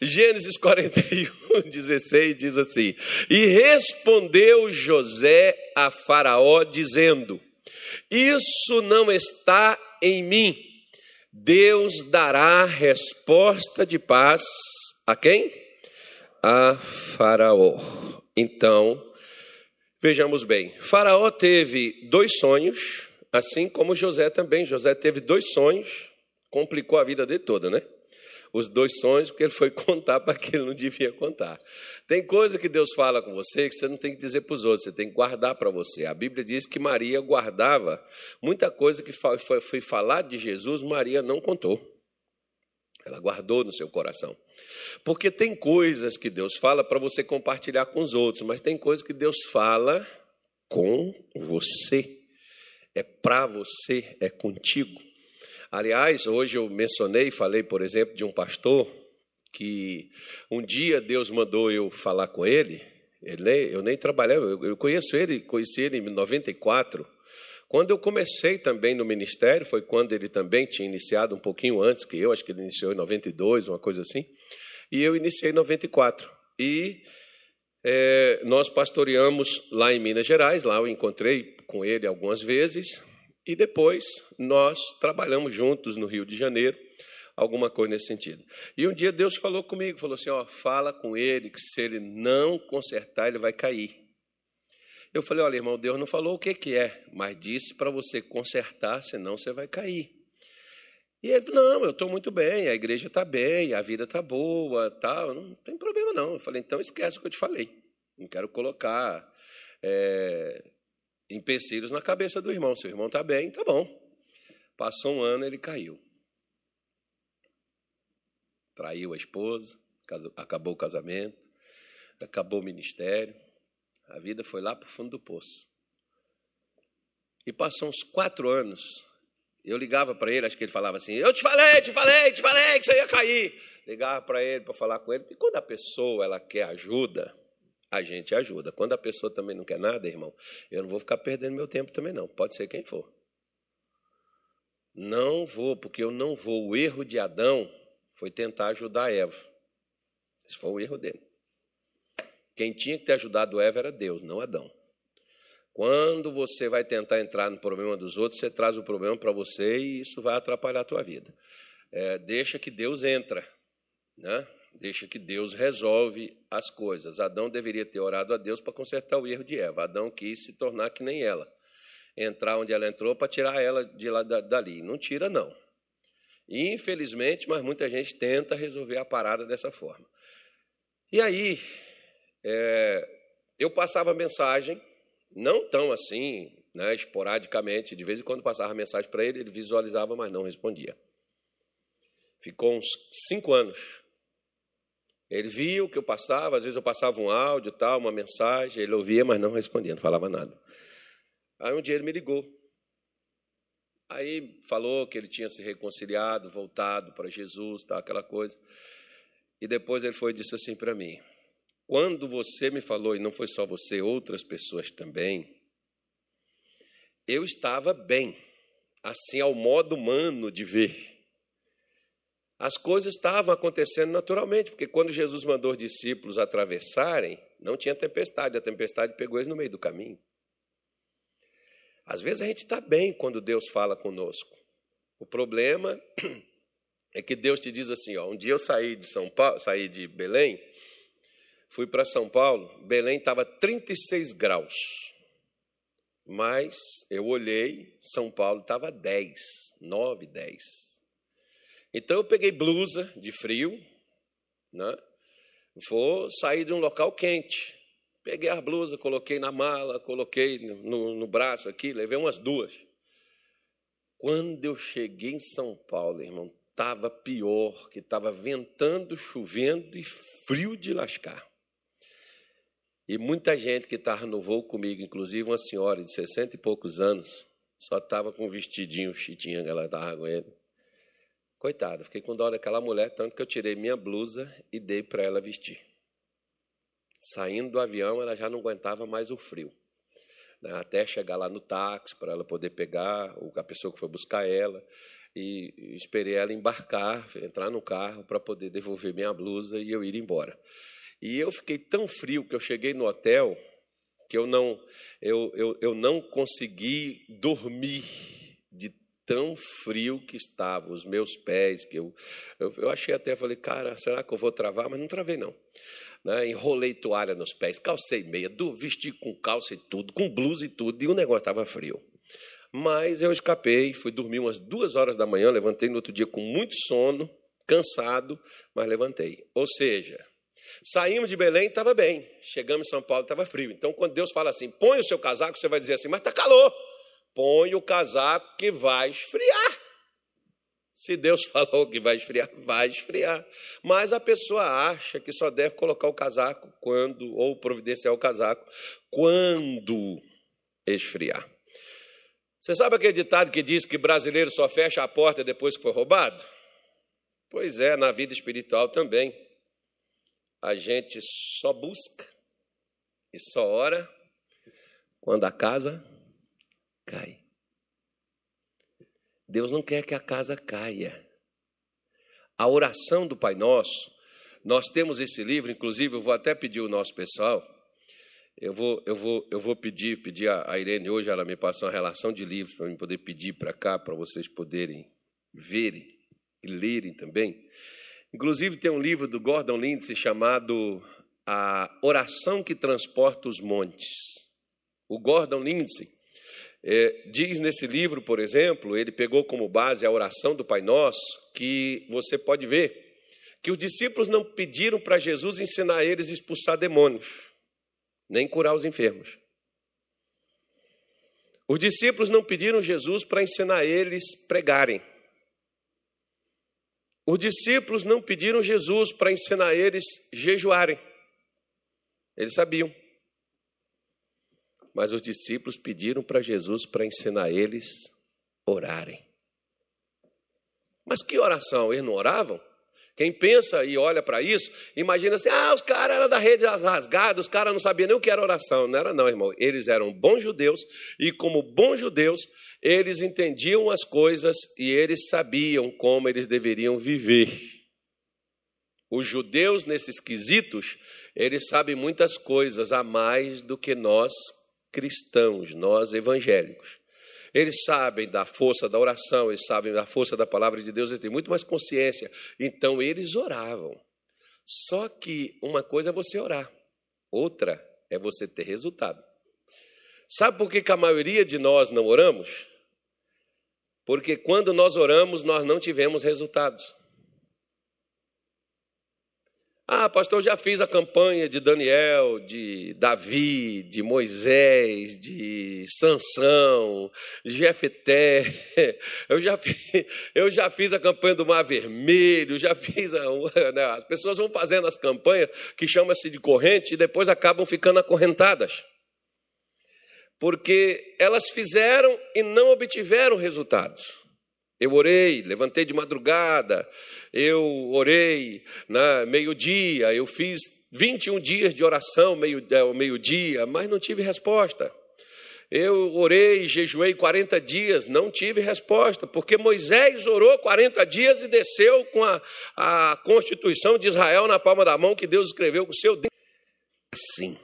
Gênesis 41, 16 diz assim: E respondeu José a Faraó, dizendo: Isso não está em mim. Deus dará resposta de paz a quem? A Faraó. Então, vejamos bem: Faraó teve dois sonhos, assim como José também. José teve dois sonhos, complicou a vida dele toda, né? Os dois sonhos, porque ele foi contar para quem ele não devia contar. Tem coisa que Deus fala com você que você não tem que dizer para os outros, você tem que guardar para você. A Bíblia diz que Maria guardava muita coisa que foi, foi falar de Jesus, Maria não contou. Ela guardou no seu coração. Porque tem coisas que Deus fala para você compartilhar com os outros, mas tem coisas que Deus fala com você. É para você, é contigo. Aliás, hoje eu mencionei, falei, por exemplo, de um pastor que um dia Deus mandou eu falar com ele. ele eu nem trabalhava, eu conheço ele, conheci ele em 94. Quando eu comecei também no ministério, foi quando ele também tinha iniciado um pouquinho antes que eu, acho que ele iniciou em 92, uma coisa assim. E eu iniciei em 94. E é, nós pastoreamos lá em Minas Gerais, lá eu encontrei com ele algumas vezes. E depois nós trabalhamos juntos no Rio de Janeiro, alguma coisa nesse sentido. E um dia Deus falou comigo, falou assim: ó, fala com ele que se ele não consertar, ele vai cair. Eu falei: olha, irmão, Deus não falou o que, que é, mas disse para você consertar, senão você vai cair. E ele não, eu estou muito bem, a igreja está bem, a vida está boa, tal, não tem problema não. Eu falei: então esquece o que eu te falei. Não quero colocar é, empecilhos na cabeça do irmão. Se o irmão está bem, tá bom. Passou um ano, ele caiu. Traiu a esposa, acabou o casamento, acabou o ministério. A vida foi lá para o fundo do poço. E passou uns quatro anos. Eu ligava para ele, acho que ele falava assim: Eu te falei, te falei, te falei que você ia cair. Ligava para ele para falar com ele. E quando a pessoa ela quer ajuda, a gente ajuda. Quando a pessoa também não quer nada, irmão, eu não vou ficar perdendo meu tempo também, não. Pode ser quem for. Não vou, porque eu não vou. O erro de Adão foi tentar ajudar Eva. Esse foi o erro dele. Quem tinha que ter ajudado Eva era Deus, não Adão. Quando você vai tentar entrar no problema dos outros, você traz o problema para você e isso vai atrapalhar a tua vida. É, deixa que Deus entra, né? Deixa que Deus resolve as coisas. Adão deveria ter orado a Deus para consertar o erro de Eva. Adão quis se tornar que nem ela. Entrar onde ela entrou para tirar ela de lá dali. Não tira, não. Infelizmente, mas muita gente tenta resolver a parada dessa forma. E aí, é, eu passava mensagem, não tão assim, né, esporadicamente, de vez em quando passava mensagem para ele, ele visualizava, mas não respondia. Ficou uns cinco anos ele via o que eu passava, às vezes eu passava um áudio, tal, uma mensagem, ele ouvia, mas não respondia, não falava nada. Aí um dia ele me ligou. Aí falou que ele tinha se reconciliado, voltado para Jesus, tal, aquela coisa. E depois ele foi e disse assim para mim: Quando você me falou, e não foi só você, outras pessoas também, eu estava bem, assim ao modo humano de ver as coisas estavam acontecendo naturalmente, porque quando Jesus mandou os discípulos atravessarem, não tinha tempestade, a tempestade pegou eles no meio do caminho. Às vezes a gente está bem quando Deus fala conosco. O problema é que Deus te diz assim: ó, um dia eu saí de São Paulo, saí de Belém, fui para São Paulo, Belém estava 36 graus. Mas eu olhei, São Paulo estava 10, 9, 10. Então eu peguei blusa de frio, né? Vou sair de um local quente. Peguei a blusa, coloquei na mala, coloquei no, no braço aqui, levei umas duas. Quando eu cheguei em São Paulo, irmão, estava pior, que estava ventando, chovendo e frio de lascar. E muita gente que estava no voo comigo, inclusive uma senhora de 60 e poucos anos, só estava com um vestidinho chitinha que ela estava com ele. Coitada, fiquei com dó daquela mulher, tanto que eu tirei minha blusa e dei para ela vestir. Saindo do avião, ela já não aguentava mais o frio. Né? Até chegar lá no táxi, para ela poder pegar a pessoa que foi buscar ela. e esperei ela embarcar, entrar no carro para poder devolver minha blusa e eu ir embora. E eu fiquei tão frio que eu cheguei no hotel que eu não, eu, eu, eu não consegui dormir de tão frio que estava, os meus pés, que eu, eu, eu achei até, falei, cara, será que eu vou travar? Mas não travei, não. Né? Enrolei toalha nos pés, calcei meia, vesti com calça e tudo, com blusa e tudo, e o negócio estava frio. Mas eu escapei, fui dormir umas duas horas da manhã, levantei no outro dia com muito sono, cansado, mas levantei. Ou seja, saímos de Belém, estava bem. Chegamos em São Paulo, estava frio. Então, quando Deus fala assim, põe o seu casaco, você vai dizer assim, mas está calor. Põe o casaco que vai esfriar. Se Deus falou que vai esfriar, vai esfriar. Mas a pessoa acha que só deve colocar o casaco quando, ou providenciar o casaco, quando esfriar. Você sabe aquele ditado que diz que brasileiro só fecha a porta depois que foi roubado? Pois é, na vida espiritual também. A gente só busca e só ora quando a casa cai. Deus não quer que a casa caia. A oração do Pai Nosso, nós temos esse livro, inclusive eu vou até pedir o nosso pessoal eu vou, eu vou, eu vou pedir, pedir a Irene hoje, ela me passou uma relação de livros para eu poder pedir para cá, para vocês poderem verem e lerem também. Inclusive tem um livro do Gordon Lindsay chamado A Oração que Transporta os Montes. O Gordon Lindsay é, diz nesse livro, por exemplo, ele pegou como base a oração do Pai Nosso, que você pode ver que os discípulos não pediram para Jesus ensinar eles a expulsar demônios nem curar os enfermos. Os discípulos não pediram Jesus para ensinar eles pregarem. Os discípulos não pediram Jesus para ensinar eles jejuarem. Eles sabiam. Mas os discípulos pediram para Jesus para ensinar eles orarem. Mas que oração? Eles não oravam? Quem pensa e olha para isso, imagina assim: ah, os caras eram da rede rasgada, os caras não sabiam nem o que era oração. Não era, não, irmão. Eles eram bons judeus e, como bons judeus, eles entendiam as coisas e eles sabiam como eles deveriam viver. Os judeus, nesses quesitos, eles sabem muitas coisas a mais do que nós cristãos, nós evangélicos. Eles sabem da força da oração, eles sabem da força da palavra de Deus, eles têm muito mais consciência. Então eles oravam. Só que uma coisa é você orar, outra é você ter resultado. Sabe por que, que a maioria de nós não oramos? Porque quando nós oramos, nós não tivemos resultados. Ah, pastor, eu já fiz a campanha de Daniel, de Davi, de Moisés, de Sansão, de Jefté. Eu já, fiz, eu já fiz a campanha do Mar Vermelho, já fiz a, né, as pessoas vão fazendo as campanhas que chama-se de corrente e depois acabam ficando acorrentadas. Porque elas fizeram e não obtiveram resultados. Eu orei, levantei de madrugada, eu orei na meio-dia, eu fiz 21 dias de oração meio, ao meio-dia, mas não tive resposta. Eu orei, jejuei 40 dias, não tive resposta, porque Moisés orou 40 dias e desceu com a, a Constituição de Israel na palma da mão que Deus escreveu com o seu dedo. Assim.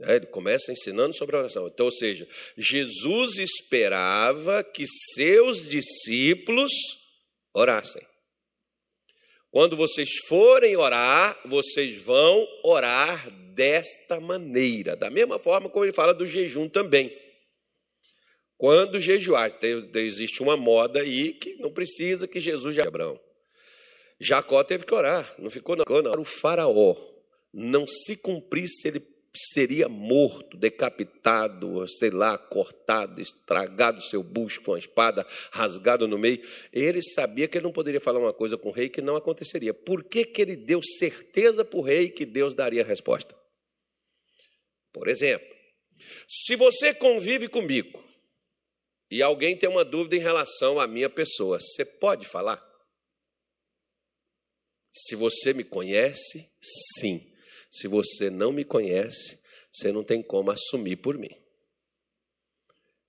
É, ele começa ensinando sobre a oração. Então, ou seja, Jesus esperava que seus discípulos orassem. Quando vocês forem orar, vocês vão orar desta maneira, da mesma forma como ele fala do jejum também. Quando jejuar, existe uma moda aí que não precisa que Jesus já Abraão. Jacó teve que orar, não ficou não. O faraó não se cumprisse ele seria morto, decapitado, sei lá, cortado, estragado seu bucho com a espada, rasgado no meio. Ele sabia que ele não poderia falar uma coisa com o rei que não aconteceria. Por que, que ele deu certeza para o rei que Deus daria a resposta? Por exemplo, se você convive comigo e alguém tem uma dúvida em relação à minha pessoa, você pode falar? Se você me conhece, sim. Se você não me conhece, você não tem como assumir por mim.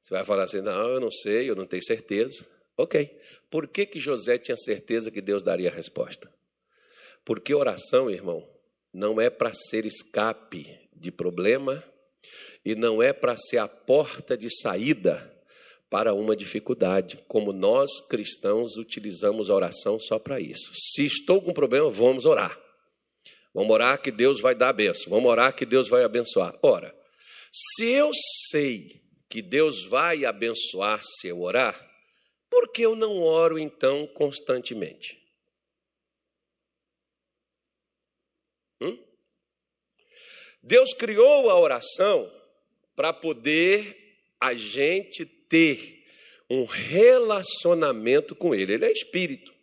Você vai falar assim: não, eu não sei, eu não tenho certeza. Ok. Por que, que José tinha certeza que Deus daria a resposta? Porque oração, irmão, não é para ser escape de problema e não é para ser a porta de saída para uma dificuldade, como nós cristãos utilizamos a oração só para isso. Se estou com problema, vamos orar. Vamos orar que Deus vai dar a benção. Vamos orar que Deus vai abençoar. Ora, se eu sei que Deus vai abençoar se eu orar, por que eu não oro então constantemente? Hum? Deus criou a oração para poder a gente ter um relacionamento com Ele. Ele é espírito.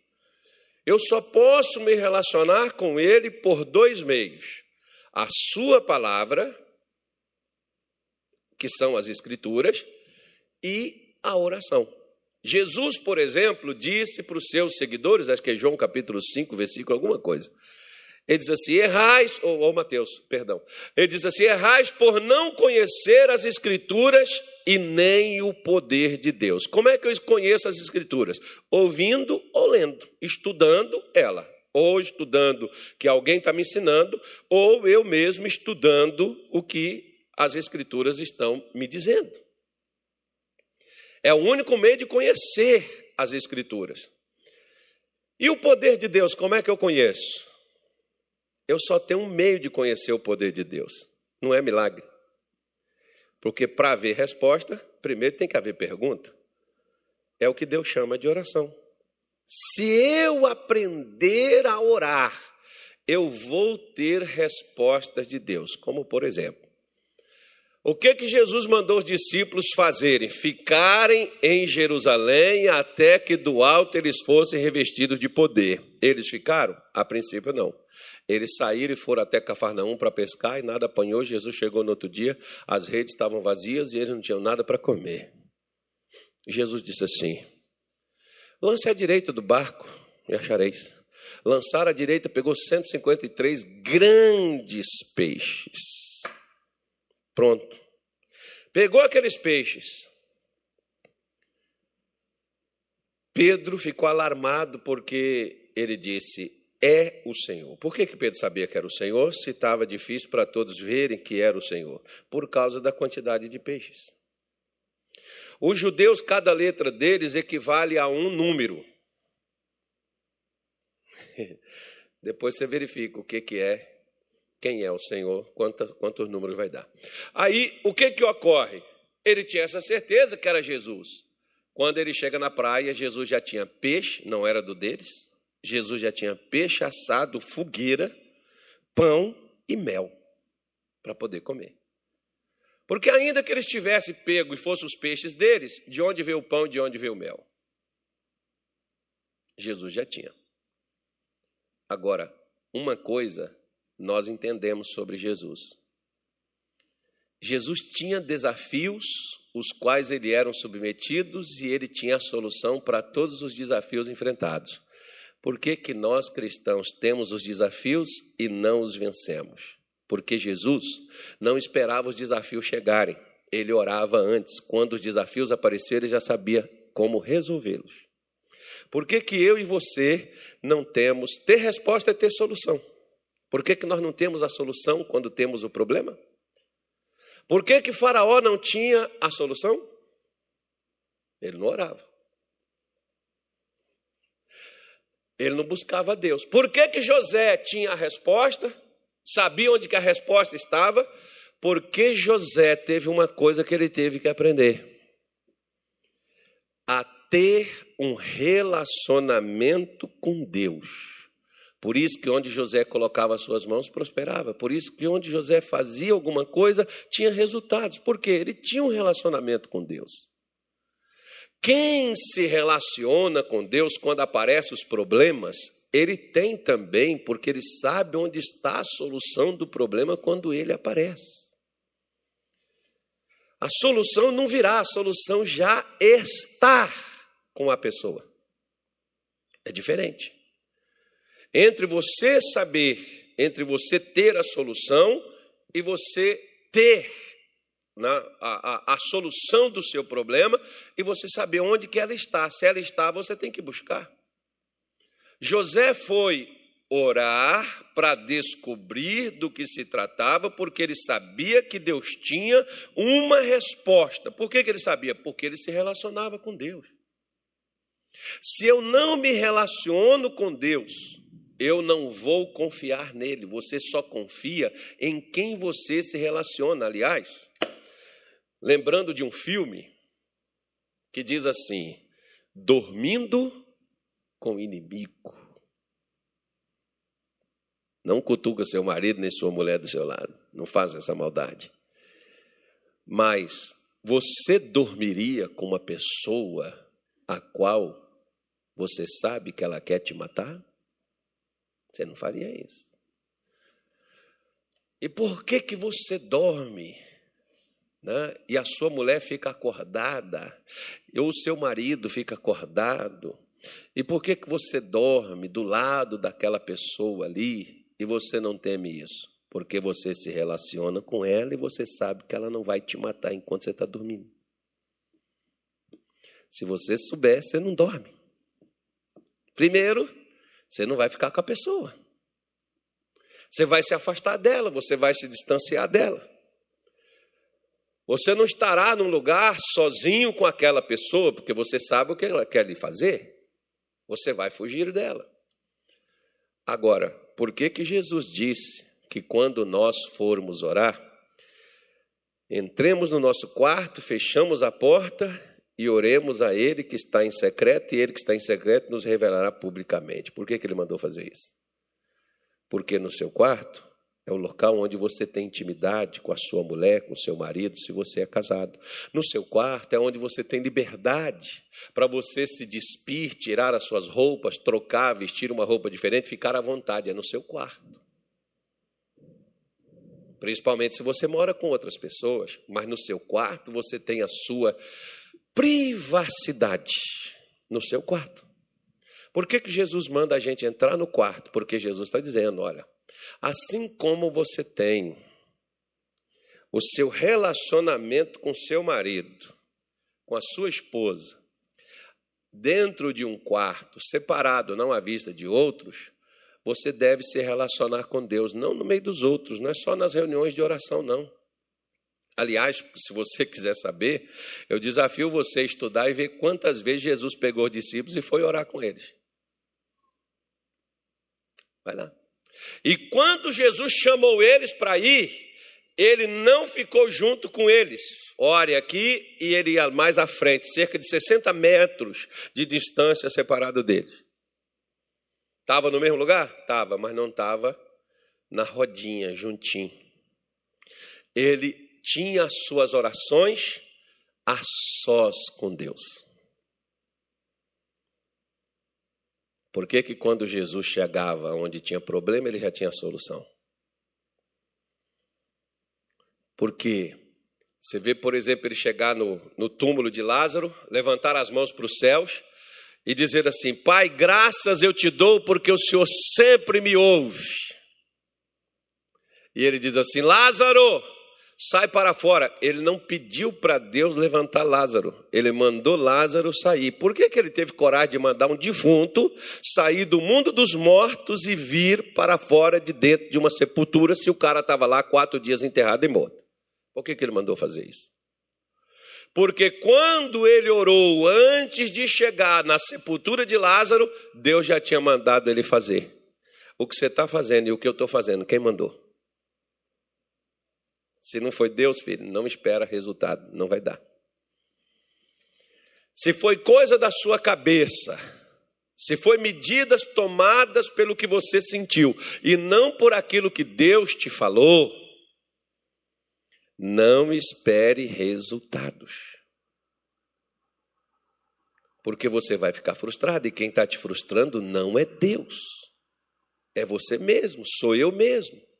Eu só posso me relacionar com Ele por dois meios: a Sua palavra, que são as Escrituras, e a oração. Jesus, por exemplo, disse para os seus seguidores, acho que é João capítulo 5, versículo alguma coisa. Ele diz assim: errais, ou, Mateus, perdão. Ele diz assim: errais por não conhecer as Escrituras e nem o poder de Deus. Como é que eu conheço as Escrituras? Ouvindo ou lendo, estudando ela. Ou estudando que alguém está me ensinando, ou eu mesmo estudando o que as Escrituras estão me dizendo. É o único meio de conhecer as Escrituras. E o poder de Deus, como é que eu conheço? Eu só tenho um meio de conhecer o poder de Deus. Não é milagre. Porque para haver resposta, primeiro tem que haver pergunta. É o que Deus chama de oração. Se eu aprender a orar, eu vou ter respostas de Deus. Como, por exemplo, o que que Jesus mandou os discípulos fazerem? Ficarem em Jerusalém até que do alto eles fossem revestidos de poder. Eles ficaram? A princípio, não. Eles saíram e foram até Cafarnaum para pescar e nada apanhou. Jesus chegou no outro dia, as redes estavam vazias e eles não tinham nada para comer. Jesus disse assim: Lance à direita do barco e achareis. Lançaram à direita, pegou 153 grandes peixes. Pronto. Pegou aqueles peixes. Pedro ficou alarmado porque ele disse: é o Senhor. Por que, que Pedro sabia que era o Senhor se estava difícil para todos verem que era o Senhor? Por causa da quantidade de peixes. Os judeus, cada letra deles equivale a um número. Depois você verifica o que, que é, quem é o Senhor, quantos, quantos números vai dar. Aí, o que, que ocorre? Ele tinha essa certeza que era Jesus. Quando ele chega na praia, Jesus já tinha peixe, não era do deles. Jesus já tinha peixe assado, fogueira, pão e mel para poder comer. Porque ainda que eles tivessem pego e fossem os peixes deles, de onde veio o pão de onde veio o mel? Jesus já tinha. Agora, uma coisa nós entendemos sobre Jesus. Jesus tinha desafios os quais ele eram submetidos e ele tinha a solução para todos os desafios enfrentados. Por que, que nós cristãos temos os desafios e não os vencemos? Porque Jesus não esperava os desafios chegarem, ele orava antes. Quando os desafios aparecerem, ele já sabia como resolvê-los. Por que, que eu e você não temos? Ter resposta é ter solução. Por que, que nós não temos a solução quando temos o problema? Por que, que Faraó não tinha a solução? Ele não orava. Ele não buscava Deus. Por que, que José tinha a resposta? Sabia onde que a resposta estava? Porque José teve uma coisa que ele teve que aprender: a ter um relacionamento com Deus. Por isso que onde José colocava as suas mãos prosperava. Por isso que onde José fazia alguma coisa tinha resultados. Porque ele tinha um relacionamento com Deus. Quem se relaciona com Deus quando aparecem os problemas, ele tem também, porque ele sabe onde está a solução do problema quando ele aparece. A solução não virá, a solução já está com a pessoa. É diferente. Entre você saber, entre você ter a solução e você ter na, a, a, a solução do seu problema e você saber onde que ela está. Se ela está, você tem que buscar. José foi orar para descobrir do que se tratava, porque ele sabia que Deus tinha uma resposta. Por que, que ele sabia? Porque ele se relacionava com Deus. Se eu não me relaciono com Deus, eu não vou confiar nele. Você só confia em quem você se relaciona. Aliás, lembrando de um filme que diz assim: dormindo com o inimigo. Não cutuca seu marido nem sua mulher do seu lado. Não faz essa maldade. Mas você dormiria com uma pessoa a qual você sabe que ela quer te matar? Você não faria isso. E por que que você dorme? Né? E a sua mulher fica acordada, ou o seu marido fica acordado. E por que que você dorme do lado daquela pessoa ali e você não teme isso? Porque você se relaciona com ela e você sabe que ela não vai te matar enquanto você está dormindo. Se você souber, você não dorme. Primeiro, você não vai ficar com a pessoa. Você vai se afastar dela, você vai se distanciar dela. Você não estará num lugar sozinho com aquela pessoa, porque você sabe o que ela quer lhe fazer. Você vai fugir dela. Agora, por que que Jesus disse que quando nós formos orar, entremos no nosso quarto, fechamos a porta e oremos a Ele que está em secreto, e Ele que está em secreto nos revelará publicamente. Por que, que Ele mandou fazer isso? Porque no seu quarto é o local onde você tem intimidade com a sua mulher, com o seu marido, se você é casado. No seu quarto é onde você tem liberdade para você se despir, tirar as suas roupas, trocar, vestir uma roupa diferente, ficar à vontade. É no seu quarto. Principalmente se você mora com outras pessoas, mas no seu quarto você tem a sua privacidade no seu quarto. Por que, que Jesus manda a gente entrar no quarto? Porque Jesus está dizendo: olha, assim como você tem o seu relacionamento com seu marido, com a sua esposa, dentro de um quarto, separado, não à vista de outros, você deve se relacionar com Deus, não no meio dos outros, não é só nas reuniões de oração, não. Aliás, se você quiser saber, eu desafio você a estudar e ver quantas vezes Jesus pegou os discípulos e foi orar com eles. Vai lá. E quando Jesus chamou eles para ir, ele não ficou junto com eles. Ore aqui e ele ia mais à frente, cerca de 60 metros de distância separado deles. Estava no mesmo lugar? Estava, mas não estava na rodinha, juntinho. Ele tinha as suas orações a sós com Deus. Por que, que quando Jesus chegava onde tinha problema, ele já tinha solução? Porque você vê, por exemplo, ele chegar no, no túmulo de Lázaro, levantar as mãos para os céus e dizer assim: Pai, graças eu te dou porque o Senhor sempre me ouve. E ele diz assim: Lázaro, sai para fora. Ele não pediu para Deus levantar Lázaro, ele mandou Lázaro sair. Por que, que ele teve coragem de mandar um defunto sair do mundo dos mortos e vir para fora de dentro de uma sepultura se o cara estava lá quatro dias enterrado e morto? Por que, que ele mandou fazer isso? Porque quando ele orou antes de chegar na sepultura de Lázaro, Deus já tinha mandado ele fazer. O que você está fazendo e o que eu estou fazendo, quem mandou? Se não foi Deus, filho, não espera resultado, não vai dar. Se foi coisa da sua cabeça, se foi medidas tomadas pelo que você sentiu e não por aquilo que Deus te falou, não espere resultados. Porque você vai ficar frustrado e quem está te frustrando não é Deus, é você mesmo, sou eu mesmo.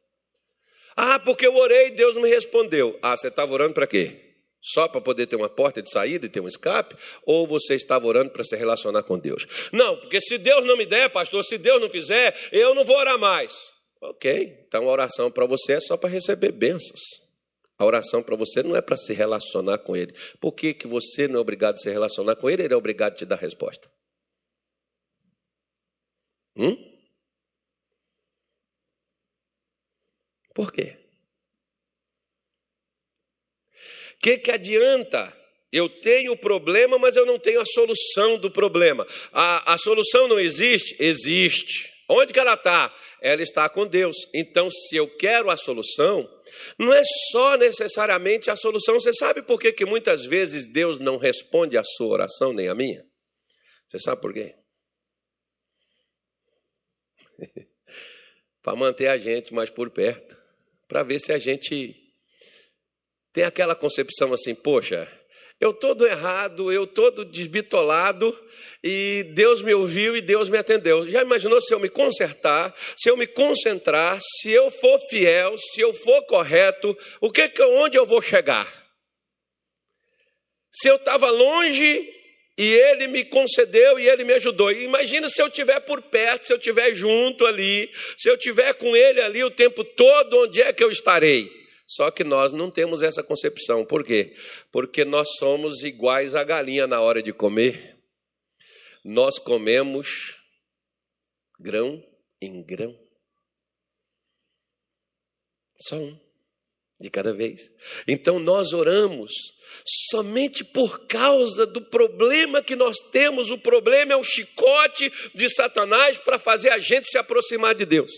Ah, porque eu orei e Deus me respondeu. Ah, você estava orando para quê? Só para poder ter uma porta de saída e ter um escape? Ou você estava orando para se relacionar com Deus? Não, porque se Deus não me der, pastor, se Deus não fizer, eu não vou orar mais. Ok, então a oração para você é só para receber bênçãos. A oração para você não é para se relacionar com Ele. Por que, que você não é obrigado a se relacionar com Ele? Ele é obrigado a te dar resposta. Hum? Por quê? O que, que adianta? Eu tenho o problema, mas eu não tenho a solução do problema. A, a solução não existe? Existe. Onde que ela está? Ela está com Deus. Então, se eu quero a solução, não é só necessariamente a solução. Você sabe por que, que muitas vezes Deus não responde a sua oração nem a minha? Você sabe por quê? Para manter a gente mais por perto, para ver se a gente tem aquela concepção assim, poxa, eu todo errado, eu todo desbitolado, e Deus me ouviu e Deus me atendeu. Já imaginou se eu me consertar, se eu me concentrar, se eu for fiel, se eu for correto, o que, onde eu vou chegar? Se eu estava longe e ele me concedeu e ele me ajudou. Imagina se eu estiver por perto, se eu estiver junto ali, se eu estiver com ele ali o tempo todo, onde é que eu estarei? Só que nós não temos essa concepção. Por quê? Porque nós somos iguais à galinha na hora de comer. Nós comemos grão em grão. Só um de cada vez. Então nós oramos somente por causa do problema que nós temos. O problema é o chicote de Satanás para fazer a gente se aproximar de Deus.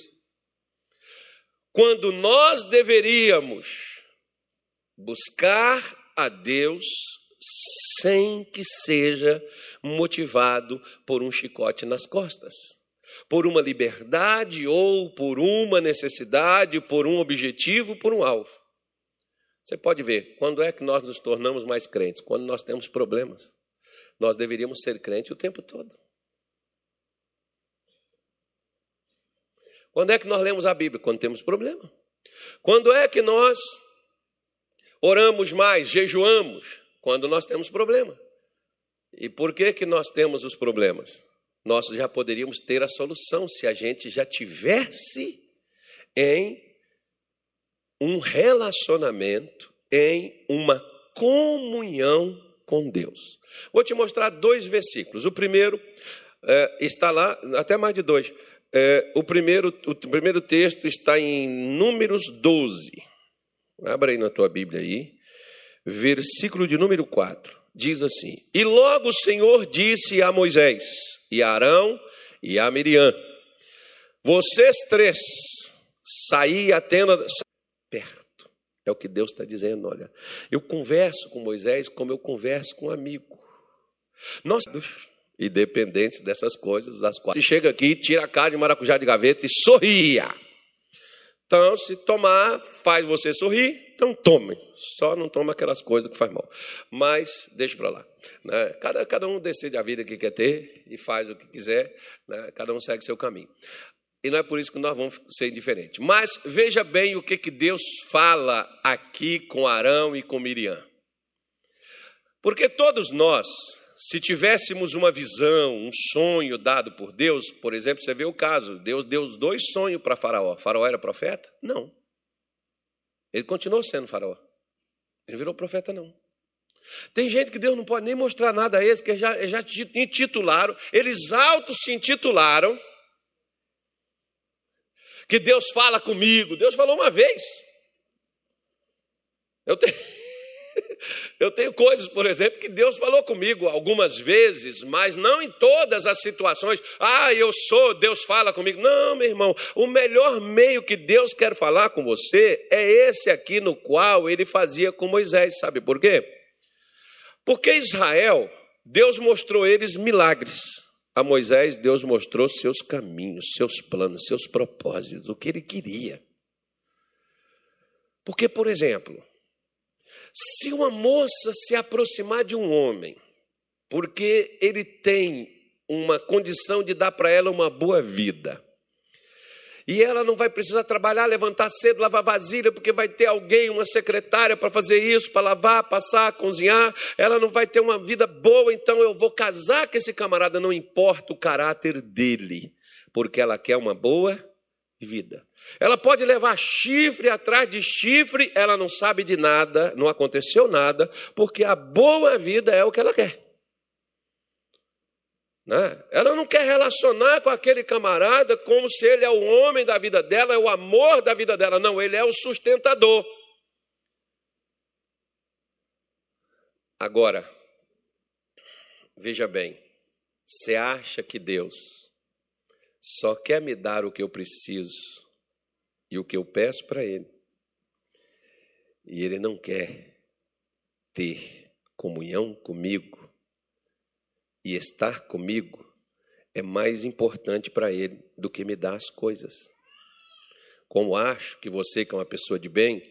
Quando nós deveríamos buscar a Deus sem que seja motivado por um chicote nas costas, por uma liberdade ou por uma necessidade, por um objetivo, por um alvo. Você pode ver, quando é que nós nos tornamos mais crentes? Quando nós temos problemas. Nós deveríamos ser crentes o tempo todo. Quando é que nós lemos a Bíblia? Quando temos problema. Quando é que nós oramos mais, jejuamos? Quando nós temos problema. E por que que nós temos os problemas? Nós já poderíamos ter a solução se a gente já tivesse em um relacionamento, em uma comunhão com Deus. Vou te mostrar dois versículos. O primeiro é, está lá, até mais de dois. É, o, primeiro, o primeiro texto está em Números 12. Abra aí na tua Bíblia aí. Versículo de número 4. Diz assim: E logo o Senhor disse a Moisés, e a Arão, e a Miriam: Vocês três saí a tenda perto. É o que Deus está dizendo. Olha, eu converso com Moisés como eu converso com um amigo. Nós e dependentes dessas coisas, das quais. Se chega aqui, tira a cara de maracujá de gaveta e sorria. Então, se tomar faz você sorrir, então tome. Só não toma aquelas coisas que faz mal. Mas deixa para lá. Né? Cada, cada um decide a vida que quer ter e faz o que quiser. Né? Cada um segue seu caminho. E não é por isso que nós vamos ser indiferentes. Mas veja bem o que, que Deus fala aqui com Arão e com Miriam. Porque todos nós se tivéssemos uma visão, um sonho dado por Deus, por exemplo, você vê o caso, Deus deu dois sonhos para Faraó. Faraó era profeta? Não. Ele continuou sendo Faraó. Ele virou profeta, não. Tem gente que Deus não pode nem mostrar nada a eles, que já, já intitularam, eles autos se intitularam, que Deus fala comigo. Deus falou uma vez. Eu tenho. Eu tenho coisas, por exemplo, que Deus falou comigo algumas vezes, mas não em todas as situações. Ah, eu sou, Deus fala comigo. Não, meu irmão, o melhor meio que Deus quer falar com você é esse aqui no qual ele fazia com Moisés. Sabe por quê? Porque Israel, Deus mostrou eles milagres. A Moisés, Deus mostrou seus caminhos, seus planos, seus propósitos, o que ele queria. Porque, por exemplo, se uma moça se aproximar de um homem, porque ele tem uma condição de dar para ela uma boa vida, e ela não vai precisar trabalhar, levantar cedo, lavar vasilha, porque vai ter alguém, uma secretária para fazer isso, para lavar, passar, cozinhar. Ela não vai ter uma vida boa, então eu vou casar com esse camarada, não importa o caráter dele, porque ela quer uma boa vida. Ela pode levar chifre atrás de chifre, ela não sabe de nada, não aconteceu nada, porque a boa vida é o que ela quer. Né? Ela não quer relacionar com aquele camarada como se ele é o homem da vida dela, é o amor da vida dela. Não, ele é o sustentador. Agora, veja bem, você acha que Deus só quer me dar o que eu preciso e o que eu peço para Ele, e Ele não quer ter comunhão comigo e estar comigo, é mais importante para Ele do que me dar as coisas. Como acho que você, que é uma pessoa de bem,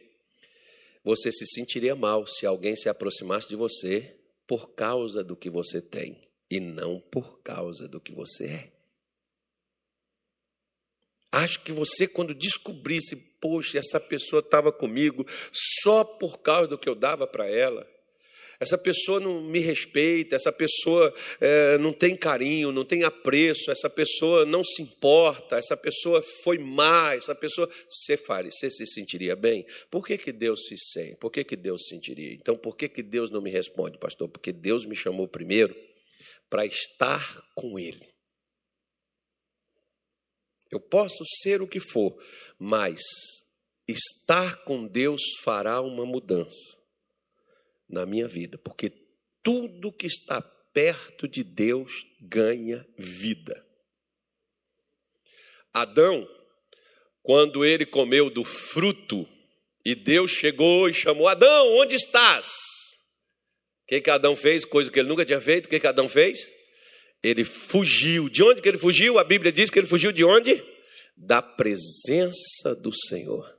você se sentiria mal se alguém se aproximasse de você por causa do que você tem e não por causa do que você é. Acho que você, quando descobrisse, poxa, essa pessoa estava comigo só por causa do que eu dava para ela. Essa pessoa não me respeita, essa pessoa é, não tem carinho, não tem apreço, essa pessoa não se importa, essa pessoa foi má, essa pessoa. Você fale, você se sentiria bem? Por que, que Deus se sente? Por que, que Deus se sentiria? Então, por que, que Deus não me responde, pastor? Porque Deus me chamou primeiro para estar com Ele. Eu posso ser o que for, mas estar com Deus fará uma mudança na minha vida, porque tudo que está perto de Deus ganha vida. Adão, quando ele comeu do fruto, e Deus chegou e chamou: Adão, onde estás? O que, que Adão fez? Coisa que ele nunca tinha feito. O que, que Adão fez? Ele fugiu. De onde que ele fugiu? A Bíblia diz que ele fugiu de onde? Da presença do Senhor.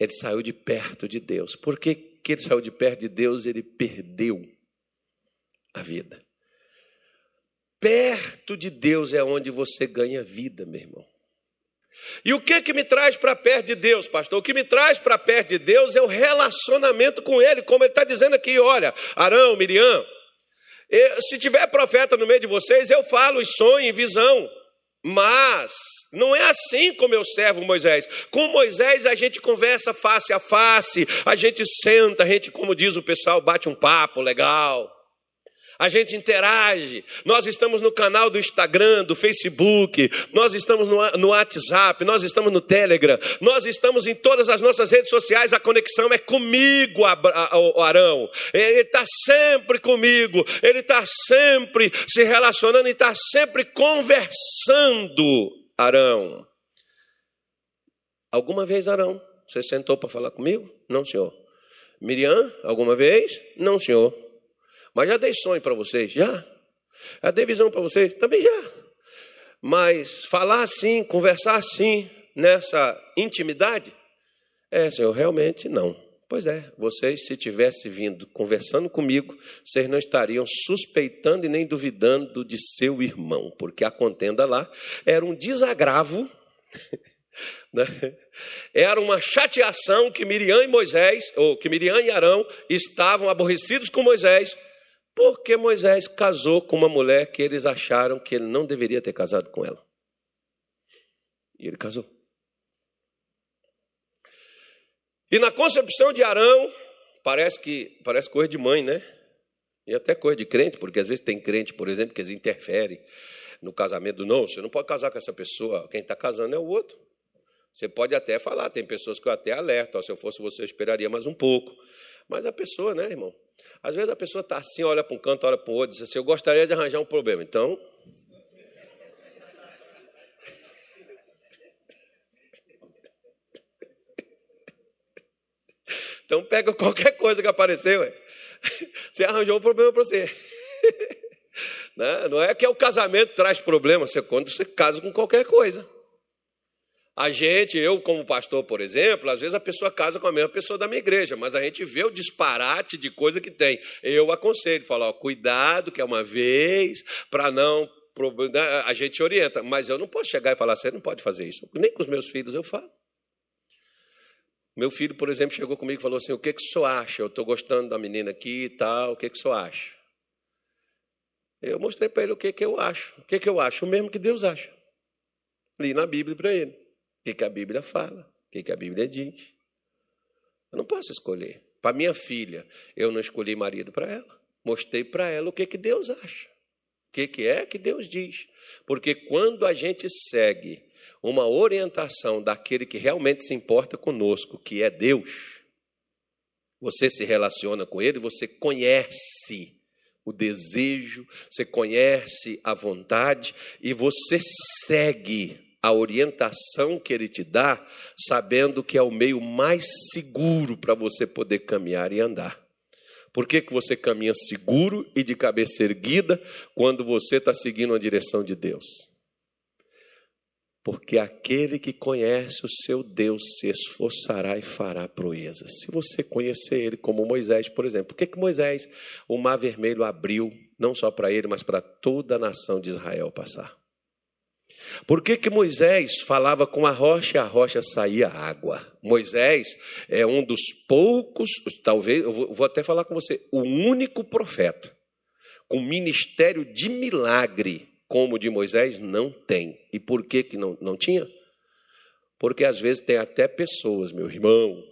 Ele saiu de perto de Deus. Por que, que ele saiu de perto de Deus? Ele perdeu a vida. Perto de Deus é onde você ganha vida, meu irmão. E o que que me traz para perto de Deus, pastor? O que me traz para perto de Deus é o relacionamento com Ele, como Ele está dizendo aqui, olha, Arão, Miriam, se tiver profeta no meio de vocês, eu falo em sonho, em visão. Mas não é assim com meu servo Moisés. Com Moisés a gente conversa face a face, a gente senta, a gente, como diz o pessoal, bate um papo legal a gente interage. Nós estamos no canal do Instagram, do Facebook, nós estamos no, no WhatsApp, nós estamos no Telegram, nós estamos em todas as nossas redes sociais. A conexão é comigo, Arão. Ele está sempre comigo, ele está sempre se relacionando e está sempre conversando, Arão. Alguma vez, Arão, você sentou para falar comigo? Não, senhor. Miriam, alguma vez? Não, senhor. Mas já dei sonho para vocês, já. Já dei visão para vocês, também já. Mas falar assim, conversar assim, nessa intimidade, é, Senhor, realmente não. Pois é, vocês, se tivessem vindo conversando comigo, vocês não estariam suspeitando e nem duvidando de seu irmão, porque a contenda lá era um desagravo, né? era uma chateação que Miriam e Moisés, ou que Miriam e Arão estavam aborrecidos com Moisés, porque Moisés casou com uma mulher que eles acharam que ele não deveria ter casado com ela. E ele casou. E na concepção de Arão, parece que parece coisa de mãe, né? E até coisa de crente, porque às vezes tem crente, por exemplo, que eles interferem no casamento. Não, você não pode casar com essa pessoa, quem está casando é o outro. Você pode até falar, tem pessoas que eu até alerto, ó, se eu fosse você, eu esperaria mais um pouco. Mas a pessoa, né, irmão? Às vezes a pessoa está assim, olha para um canto, olha para o outro, diz assim: Eu gostaria de arranjar um problema. Então. Então pega qualquer coisa que apareceu, você arranjou um problema para você. Né? Não é que é o casamento traz problema, você quando você casa com qualquer coisa. A gente, eu como pastor, por exemplo, às vezes a pessoa casa com a mesma pessoa da minha igreja, mas a gente vê o disparate de coisa que tem. Eu aconselho, falo, ó, cuidado que é uma vez, para não né, a gente orienta, mas eu não posso chegar e falar, você não pode fazer isso. Nem com os meus filhos eu falo. Meu filho, por exemplo, chegou comigo e falou assim: O que, que o senhor acha? Eu estou gostando da menina aqui e tal, o que, que o senhor acha? Eu mostrei para ele o que, que eu acho. O que, que eu acho? O mesmo que Deus acha. li na Bíblia para ele. O que, que a Bíblia fala? O que, que a Bíblia diz? Eu não posso escolher. Para minha filha, eu não escolhi marido para ela. Mostrei para ela o que, que Deus acha. O que, que é que Deus diz. Porque quando a gente segue uma orientação daquele que realmente se importa conosco, que é Deus, você se relaciona com ele, você conhece o desejo, você conhece a vontade e você segue a orientação que ele te dá, sabendo que é o meio mais seguro para você poder caminhar e andar. Por que, que você caminha seguro e de cabeça erguida quando você está seguindo a direção de Deus? Porque aquele que conhece o seu Deus se esforçará e fará proezas. Se você conhecer ele, como Moisés, por exemplo, por que, que Moisés, o mar vermelho abriu, não só para ele, mas para toda a nação de Israel passar? Por que, que Moisés falava com a rocha e a rocha saía água? Moisés é um dos poucos, talvez, eu vou, até falar com você, o único profeta com ministério de milagre como o de Moisés não tem. E por que, que não, não tinha? Porque às vezes tem até pessoas, meu irmão,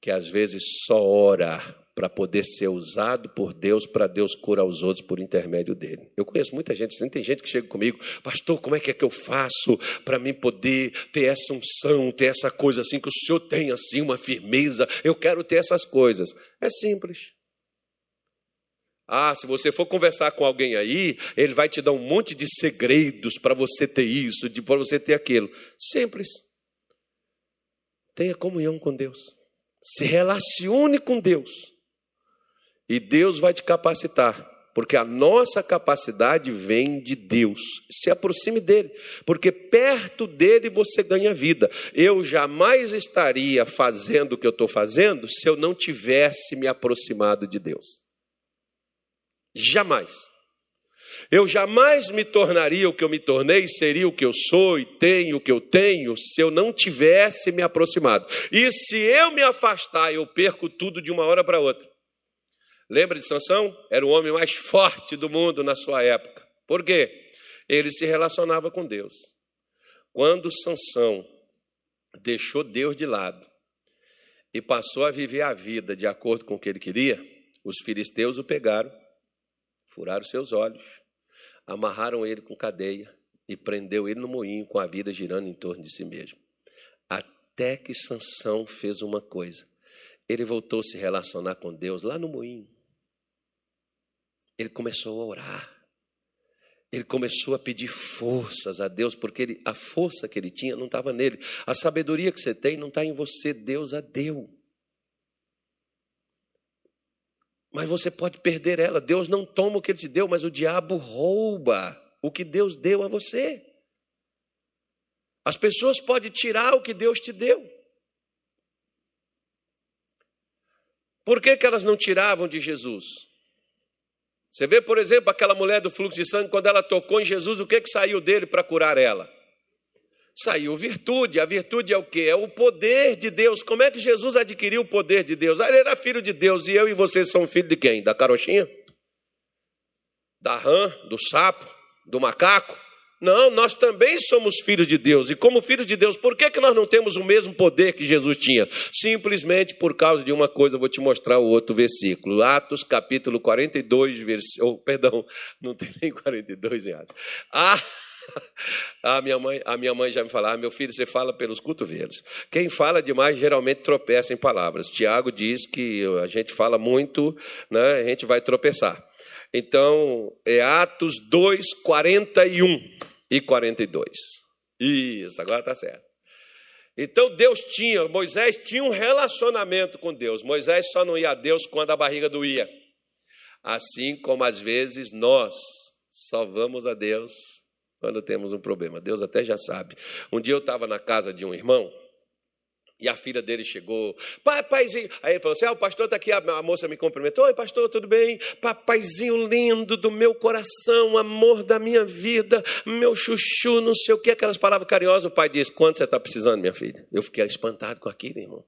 que às vezes só ora para poder ser usado por Deus, para Deus curar os outros por intermédio dele. Eu conheço muita gente, assim, tem gente que chega comigo, pastor, como é que é que eu faço para mim poder ter essa unção, ter essa coisa assim, que o senhor tem assim, uma firmeza, eu quero ter essas coisas. É simples. Ah, se você for conversar com alguém aí, ele vai te dar um monte de segredos para você ter isso, para você ter aquilo. Simples. Tenha comunhão com Deus. Se relacione com Deus. E Deus vai te capacitar, porque a nossa capacidade vem de Deus. Se aproxime dele, porque perto dele você ganha vida. Eu jamais estaria fazendo o que eu estou fazendo se eu não tivesse me aproximado de Deus. Jamais. Eu jamais me tornaria o que eu me tornei, seria o que eu sou e tenho o que eu tenho, se eu não tivesse me aproximado. E se eu me afastar, eu perco tudo de uma hora para outra. Lembra de Sansão? Era o homem mais forte do mundo na sua época. Por quê? Ele se relacionava com Deus. Quando Sansão deixou Deus de lado e passou a viver a vida de acordo com o que ele queria, os filisteus o pegaram, furaram seus olhos, amarraram ele com cadeia e prendeu ele no moinho com a vida girando em torno de si mesmo. Até que Sansão fez uma coisa. Ele voltou a se relacionar com Deus lá no moinho. Ele começou a orar. Ele começou a pedir forças a Deus, porque ele, a força que ele tinha não estava nele. A sabedoria que você tem não está em você, Deus a deu. Mas você pode perder ela. Deus não toma o que ele te deu, mas o diabo rouba o que Deus deu a você. As pessoas podem tirar o que Deus te deu. Por que, que elas não tiravam de Jesus? Você vê, por exemplo, aquela mulher do fluxo de sangue, quando ela tocou em Jesus, o que, que saiu dele para curar ela? Saiu virtude. A virtude é o que? É o poder de Deus. Como é que Jesus adquiriu o poder de Deus? Ah, ele era filho de Deus e eu e você são filho de quem? Da carochinha? Da rã? Do sapo? Do macaco? Não, nós também somos filhos de Deus. E como filhos de Deus, por que, que nós não temos o mesmo poder que Jesus tinha? Simplesmente por causa de uma coisa, eu vou te mostrar o outro versículo. Atos capítulo 42, versículo. Oh, perdão, não tem nem 42 em Atos. Ah, a minha mãe, a minha mãe já me falava, meu filho, você fala pelos cotovelos. Quem fala demais geralmente tropeça em palavras. Tiago diz que a gente fala muito, né, a gente vai tropeçar. Então, é Atos 2, 41 e 42. Isso, agora está certo. Então Deus tinha, Moisés tinha um relacionamento com Deus. Moisés só não ia a Deus quando a barriga doía. Assim como às vezes nós só vamos a Deus quando temos um problema. Deus até já sabe. Um dia eu estava na casa de um irmão, e a filha dele chegou, pai, paizinho. Aí ele falou assim: Ah, o pastor está aqui. A moça me cumprimentou: Oi, pastor, tudo bem? Papaizinho lindo do meu coração, amor da minha vida, meu chuchu, não sei o que, aquelas palavras carinhosas. O pai disse: Quanto você está precisando, minha filha? Eu fiquei espantado com aquilo, irmão.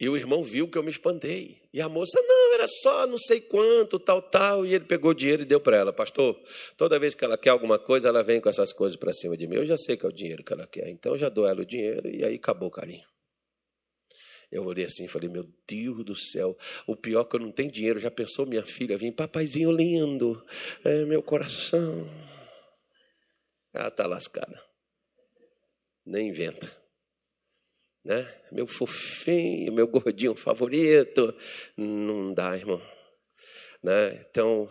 E o irmão viu que eu me espantei. E a moça, não, só não sei quanto, tal, tal. E ele pegou o dinheiro e deu para ela. Pastor, toda vez que ela quer alguma coisa, ela vem com essas coisas para cima de mim. Eu já sei que é o dinheiro que ela quer. Então eu já dou ela o dinheiro e aí acabou o carinho. Eu olhei assim e falei, meu Deus do céu, o pior é que eu não tenho dinheiro. Já pensou minha filha vir, papaizinho lindo, é meu coração. Ela está lascada. Nem inventa. Né? Meu fofinho, meu gordinho favorito. Não dá, irmão. Né? Então,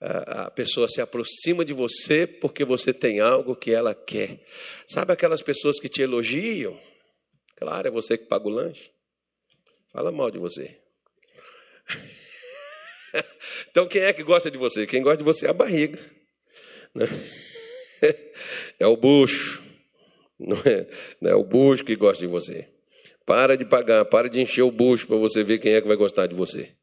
a pessoa se aproxima de você porque você tem algo que ela quer. Sabe aquelas pessoas que te elogiam? Claro, é você que paga o lanche. Fala mal de você. Então, quem é que gosta de você? Quem gosta de você é a barriga. Né? É o bucho. Não é, não é o bucho que gosta de você. Para de pagar, para de encher o bucho para você ver quem é que vai gostar de você.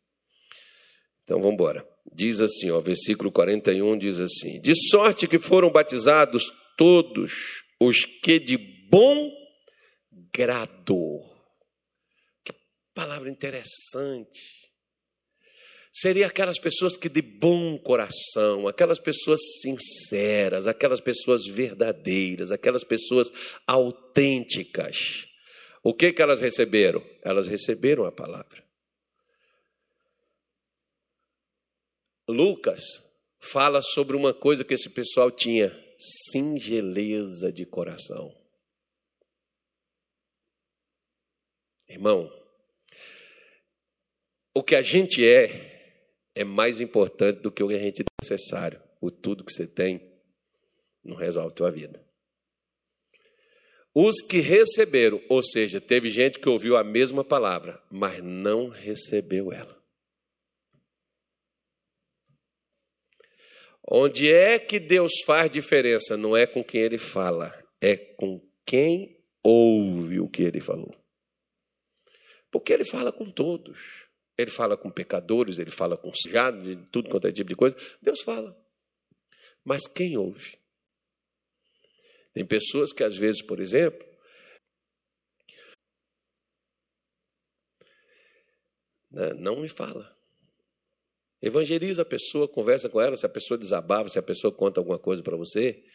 Então vamos embora. Diz assim, ó, versículo 41 diz assim: De sorte que foram batizados todos os que de bom grado. Que palavra interessante seria aquelas pessoas que de bom coração, aquelas pessoas sinceras, aquelas pessoas verdadeiras, aquelas pessoas autênticas. O que que elas receberam? Elas receberam a palavra. Lucas fala sobre uma coisa que esse pessoal tinha: singeleza de coração. Irmão, o que a gente é, é mais importante do que o que a gente tem necessário. O tudo que você tem não resolve a tua vida. Os que receberam, ou seja, teve gente que ouviu a mesma palavra, mas não recebeu ela. Onde é que Deus faz diferença? Não é com quem ele fala, é com quem ouve o que ele falou. Porque ele fala com todos. Ele fala com pecadores, ele fala com sujado, de tudo quanto é tipo de coisa. Deus fala. Mas quem ouve? Tem pessoas que, às vezes, por exemplo, né, não me fala. Evangeliza a pessoa, conversa com ela, se a pessoa desabava, se a pessoa conta alguma coisa para você,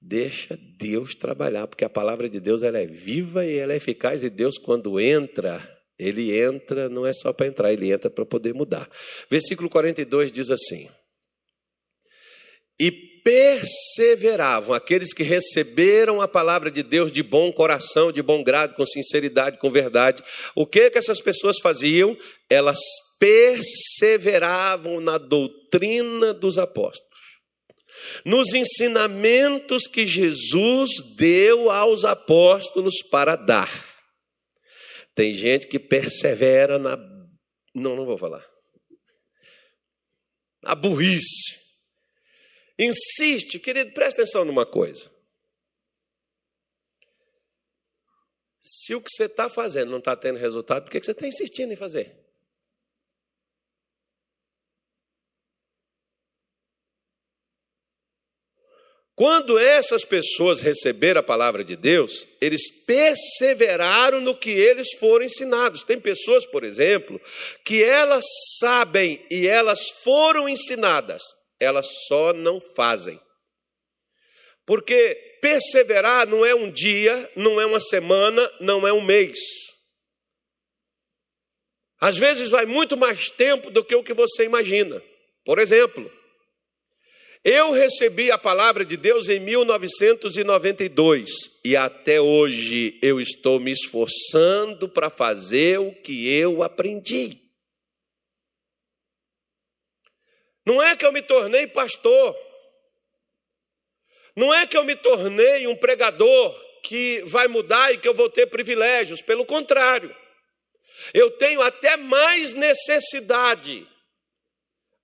deixa Deus trabalhar, porque a palavra de Deus ela é viva e ela é eficaz, e Deus, quando entra, ele entra, não é só para entrar, ele entra para poder mudar. Versículo 42 diz assim: E perseveravam aqueles que receberam a palavra de Deus de bom coração, de bom grado, com sinceridade, com verdade. O que que essas pessoas faziam? Elas perseveravam na doutrina dos apóstolos. Nos ensinamentos que Jesus deu aos apóstolos para dar. Tem gente que persevera na. Não, não vou falar. Na burrice. Insiste, querido, presta atenção numa coisa. Se o que você está fazendo não está tendo resultado, por que você está insistindo em fazer? Quando essas pessoas receberam a palavra de Deus, eles perseveraram no que eles foram ensinados. Tem pessoas, por exemplo, que elas sabem e elas foram ensinadas, elas só não fazem. Porque perseverar não é um dia, não é uma semana, não é um mês. Às vezes vai muito mais tempo do que o que você imagina. Por exemplo, eu recebi a palavra de Deus em 1992 e até hoje eu estou me esforçando para fazer o que eu aprendi. Não é que eu me tornei pastor, não é que eu me tornei um pregador que vai mudar e que eu vou ter privilégios, pelo contrário, eu tenho até mais necessidade,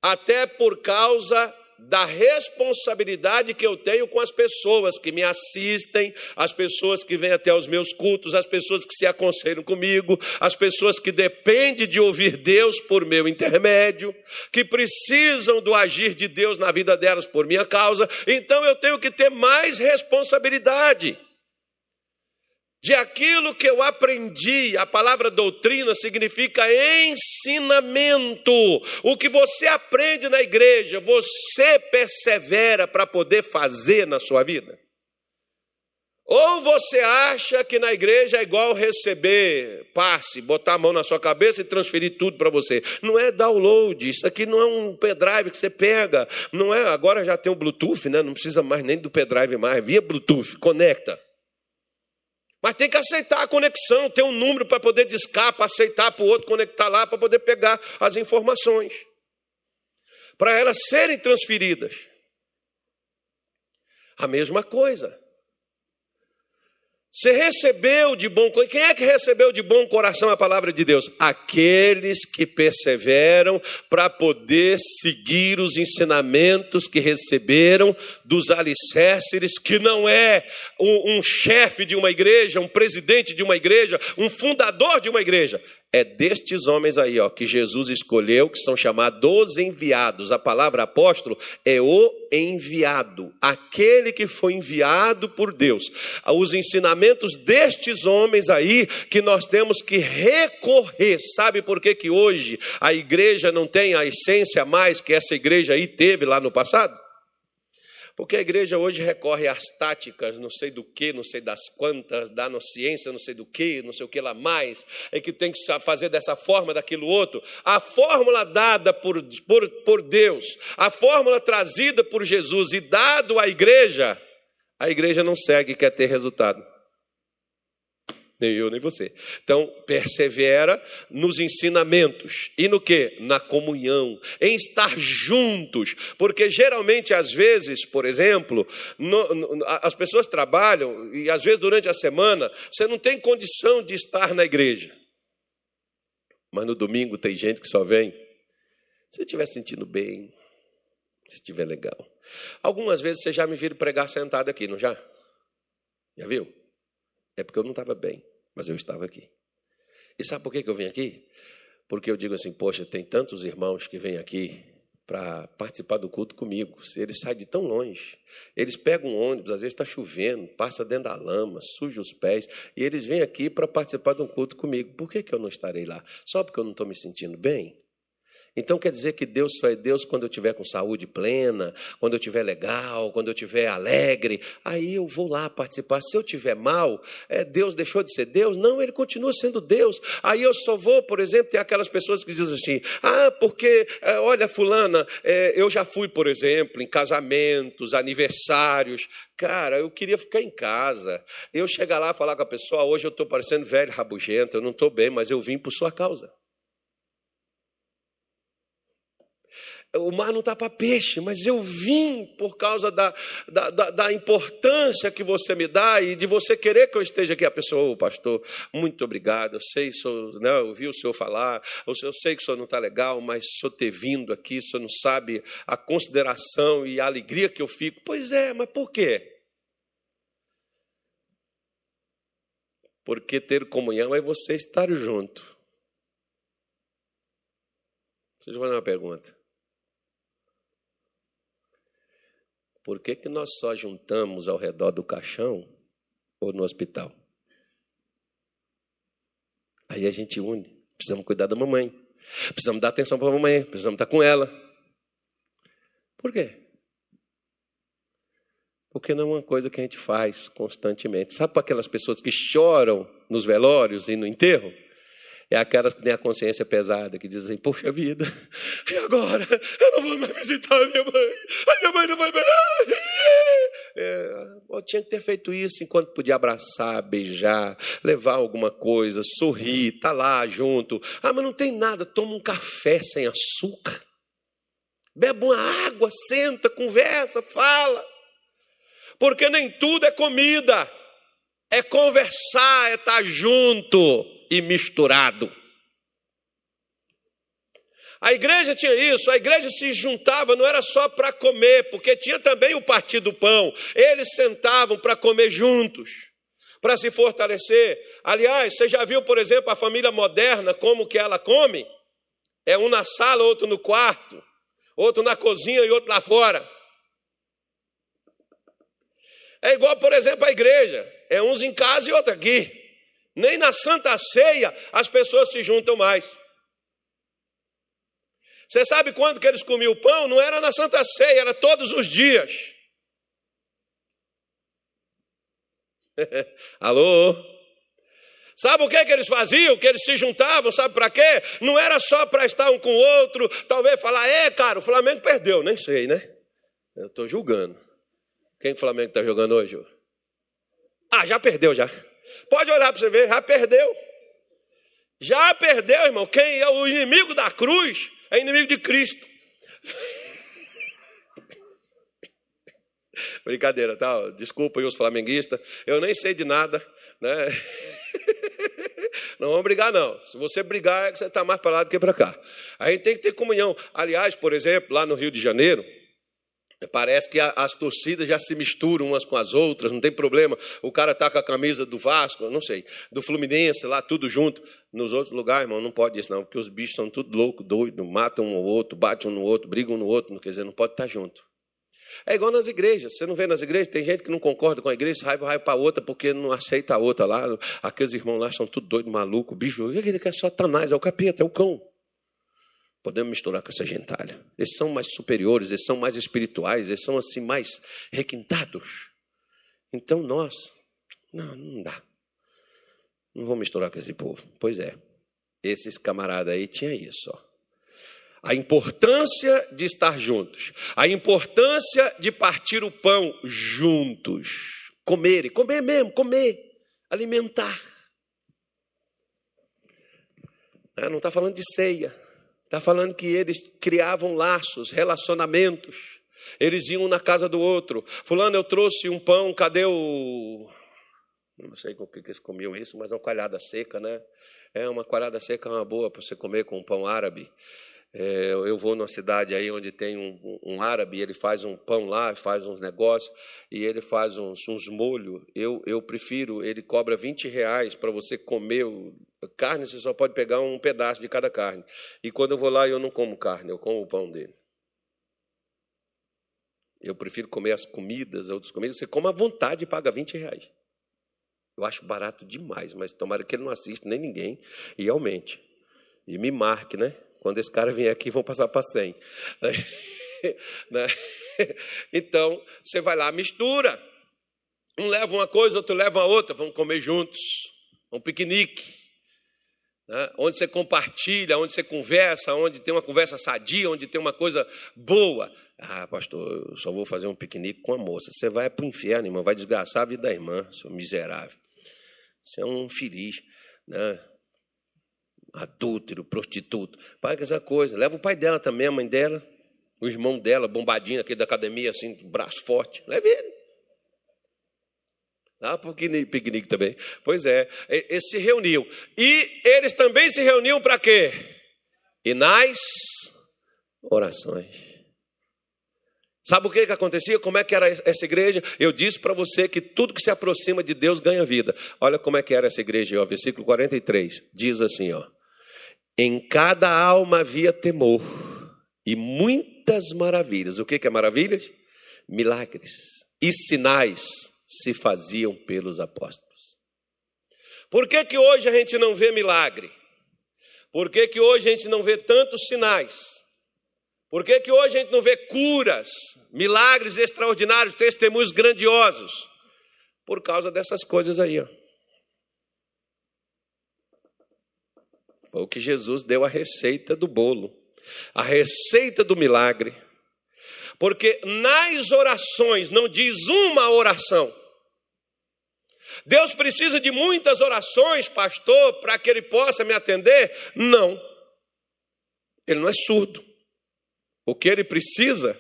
até por causa da responsabilidade que eu tenho com as pessoas que me assistem, as pessoas que vêm até os meus cultos, as pessoas que se aconselham comigo, as pessoas que dependem de ouvir Deus por meu intermédio, que precisam do agir de Deus na vida delas por minha causa. Então eu tenho que ter mais responsabilidade. De aquilo que eu aprendi. A palavra doutrina significa ensinamento. O que você aprende na igreja, você persevera para poder fazer na sua vida. Ou você acha que na igreja é igual receber passe, botar a mão na sua cabeça e transferir tudo para você. Não é download, isso aqui não é um pendrive que você pega, não é, agora já tem o Bluetooth, né? Não precisa mais nem do pendrive mais, via Bluetooth, conecta. Mas tem que aceitar a conexão, ter um número para poder discar, para aceitar para o outro conectar lá, para poder pegar as informações. Para elas serem transferidas. A mesma coisa. Você recebeu de bom coração. Quem é que recebeu de bom coração a palavra de Deus? Aqueles que perseveram para poder seguir os ensinamentos que receberam dos alicerces, que não é um, um chefe de uma igreja, um presidente de uma igreja, um fundador de uma igreja. É destes homens aí, ó, que Jesus escolheu, que são chamados enviados. A palavra apóstolo é o enviado, aquele que foi enviado por Deus. Os ensinamentos destes homens aí que nós temos que recorrer. Sabe por que que hoje a igreja não tem a essência mais que essa igreja aí teve lá no passado? Porque a igreja hoje recorre às táticas, não sei do que, não sei das quantas, da ciência, não sei do que, não sei o que lá mais, é que tem que fazer dessa forma, daquilo outro. A fórmula dada por, por, por Deus, a fórmula trazida por Jesus e dado à igreja, a igreja não segue, quer ter resultado nem eu nem você. Então, persevera nos ensinamentos. E no que? Na comunhão, em estar juntos. Porque geralmente, às vezes, por exemplo, no, no, as pessoas trabalham e às vezes durante a semana você não tem condição de estar na igreja. Mas no domingo tem gente que só vem se estiver sentindo bem, se estiver legal. Algumas vezes você já me viram pregar sentado aqui, não já? Já viu? É porque eu não estava bem mas eu estava aqui. E sabe por que eu vim aqui? Porque eu digo assim, poxa, tem tantos irmãos que vêm aqui para participar do culto comigo. Eles saem de tão longe. Eles pegam um ônibus, às vezes está chovendo, passa dentro da lama, suja os pés, e eles vêm aqui para participar de um culto comigo. Por que, que eu não estarei lá? Só porque eu não estou me sentindo bem? Então quer dizer que Deus só é Deus quando eu estiver com saúde plena, quando eu estiver legal, quando eu estiver alegre. Aí eu vou lá participar. Se eu estiver mal, é, Deus deixou de ser Deus? Não, ele continua sendo Deus. Aí eu só vou, por exemplo, ter aquelas pessoas que dizem assim: ah, porque, é, olha, Fulana, é, eu já fui, por exemplo, em casamentos, aniversários. Cara, eu queria ficar em casa. Eu chegar lá e falar com a pessoa: hoje eu estou parecendo velho, rabugento, eu não estou bem, mas eu vim por sua causa. O mar não está para peixe, mas eu vim por causa da, da, da, da, importância que você me dá e de você querer que eu esteja aqui. A pessoa, oh, pastor, muito obrigado. Eu sei, sou, né, eu ouvi o senhor falar, eu sei que o senhor não está legal, mas senhor ter vindo aqui, o senhor não sabe a consideração e a alegria que eu fico. Pois é, mas por quê? Porque ter comunhão é você estar junto. Deixa eu fazer uma pergunta. Por que, que nós só juntamos ao redor do caixão ou no hospital? Aí a gente une. Precisamos cuidar da mamãe. Precisamos dar atenção para a mamãe. Precisamos estar com ela. Por quê? Porque não é uma coisa que a gente faz constantemente. Sabe para aquelas pessoas que choram nos velórios e no enterro? É aquelas que têm a consciência pesada, que dizem, poxa vida, e agora? Eu não vou mais visitar a minha mãe, a minha mãe não vai mais. É, eu tinha que ter feito isso enquanto podia abraçar, beijar, levar alguma coisa, sorrir, tá lá junto. Ah, mas não tem nada, toma um café sem açúcar. Bebe uma água, senta, conversa, fala. Porque nem tudo é comida, é conversar, é estar junto e misturado. A igreja tinha isso, a igreja se juntava, não era só para comer, porque tinha também o partir do pão. Eles sentavam para comer juntos, para se fortalecer. Aliás, você já viu, por exemplo, a família moderna, como que ela come? É um na sala, outro no quarto, outro na cozinha e outro lá fora. É igual, por exemplo, a igreja: é uns em casa e outros aqui. Nem na Santa Ceia as pessoas se juntam mais. Você sabe quando que eles comiam o pão? Não era na Santa Ceia, era todos os dias. Alô? Sabe o que, que eles faziam? Que eles se juntavam, sabe para quê? Não era só para estar um com o outro, talvez falar, é, cara, o Flamengo perdeu, nem sei, né? Eu estou julgando. Quem o Flamengo está jogando hoje? Ah, já perdeu já. Pode olhar para você ver, já perdeu. Já perdeu, irmão. Quem é o inimigo da cruz é inimigo de Cristo. Brincadeira, tá? Desculpa aí os flamenguistas. Eu nem sei de nada, né? Não vamos brigar, não. Se você brigar, é que você está mais para lá do que para cá. A gente tem que ter comunhão. Aliás, por exemplo, lá no Rio de Janeiro, Parece que as torcidas já se misturam umas com as outras, não tem problema. O cara está com a camisa do Vasco, não sei, do Fluminense, lá tudo junto. Nos outros lugares, irmão, não pode isso, não, porque os bichos são tudo loucos, doidos, matam um ou outro, batem um no outro, brigam um no outro, quer dizer, não pode estar junto. É igual nas igrejas. Você não vê nas igrejas? Tem gente que não concorda com a igreja, raiva vai para outra porque não aceita a outra lá. Aqueles irmãos lá são tudo doido, maluco, bicho. Ele quer Satanás, é o capeta, é o cão. Podemos misturar com essa gentalha. Eles são mais superiores, eles são mais espirituais, eles são assim mais requintados. Então nós, não, não dá. Não vou misturar com esse povo. Pois é, esses camaradas aí tinha isso, ó. A importância de estar juntos, a importância de partir o pão juntos, comer, comer mesmo, comer, alimentar. Não está falando de ceia, Está falando que eles criavam laços, relacionamentos. Eles iam na casa do outro. Fulano, eu trouxe um pão, cadê o. Não sei com o que eles comiam isso, mas é uma coalhada seca, né? É uma coalhada seca, é uma boa para você comer com um pão árabe. É, eu vou numa cidade aí onde tem um, um, árabe, ele faz um pão lá, faz uns negócios, e ele faz uns, uns molhos. Eu, eu prefiro, ele cobra 20 reais para você comer carne, você só pode pegar um pedaço de cada carne. E quando eu vou lá, eu não como carne, eu como o pão dele. Eu prefiro comer as comidas, outras comidas. Você come à vontade e paga 20 reais. Eu acho barato demais, mas tomara que ele não assista nem ninguém e aumente. E me marque, né? Quando esse cara vier aqui, vão passar para 100. Né? Então, você vai lá, mistura. Um leva uma coisa, outro leva a outra. Vamos comer juntos. Um piquenique. Né? Onde você compartilha, onde você conversa, onde tem uma conversa sadia, onde tem uma coisa boa. Ah, pastor, eu só vou fazer um piquenique com a moça. Você vai para o inferno, irmão, vai desgraçar a vida da irmã, seu miserável. Você é um feliz. Né? adúltero, prostituto. Pai, que essa coisa. Leva o pai dela também, a mãe dela, o irmão dela, bombadinho aqui da academia, assim, braço forte. Leve ele. Ah, piquenique também. Pois é, eles se reuniam. E eles também se reuniam para quê? E nas orações. Sabe o que, que acontecia? Como é que era essa igreja? Eu disse para você que tudo que se aproxima de Deus ganha vida. Olha como é que era essa igreja, ó, versículo 43. Diz assim, ó. Em cada alma havia temor e muitas maravilhas. O que, que é maravilhas? Milagres e sinais se faziam pelos apóstolos. Por que, que hoje a gente não vê milagre? Por que, que hoje a gente não vê tantos sinais? Por que, que hoje a gente não vê curas, milagres extraordinários, testemunhos grandiosos? Por causa dessas coisas aí, ó. Foi o que Jesus deu a receita do bolo, a receita do milagre. Porque nas orações não diz uma oração. Deus precisa de muitas orações, pastor, para que ele possa me atender? Não. Ele não é surdo. O que ele precisa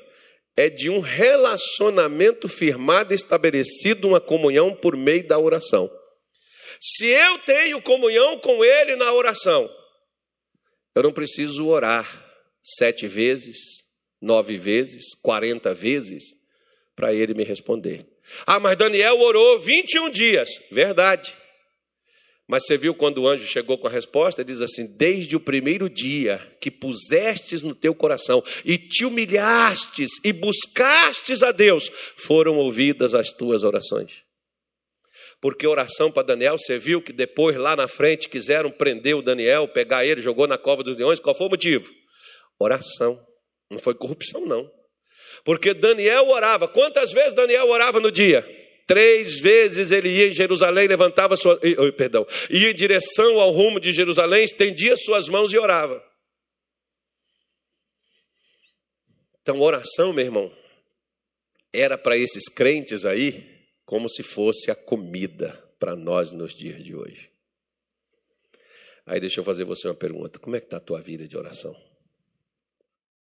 é de um relacionamento firmado estabelecido, uma comunhão por meio da oração. Se eu tenho comunhão com ele na oração, eu não preciso orar sete vezes, nove vezes, quarenta vezes para ele me responder. Ah, mas Daniel orou 21 dias. Verdade. Mas você viu quando o anjo chegou com a resposta? Ele diz assim: Desde o primeiro dia que pusestes no teu coração e te humilhastes e buscastes a Deus, foram ouvidas as tuas orações. Porque oração para Daniel, você viu que depois lá na frente quiseram prender o Daniel, pegar ele, jogou na cova dos leões. Qual foi o motivo? Oração. Não foi corrupção, não. Porque Daniel orava. Quantas vezes Daniel orava no dia? Três vezes ele ia em Jerusalém, levantava sua, perdão, ia em direção ao rumo de Jerusalém, estendia suas mãos e orava. Então, oração, meu irmão, era para esses crentes aí como se fosse a comida para nós nos dias de hoje. Aí deixa eu fazer você uma pergunta: como é que está a tua vida de oração?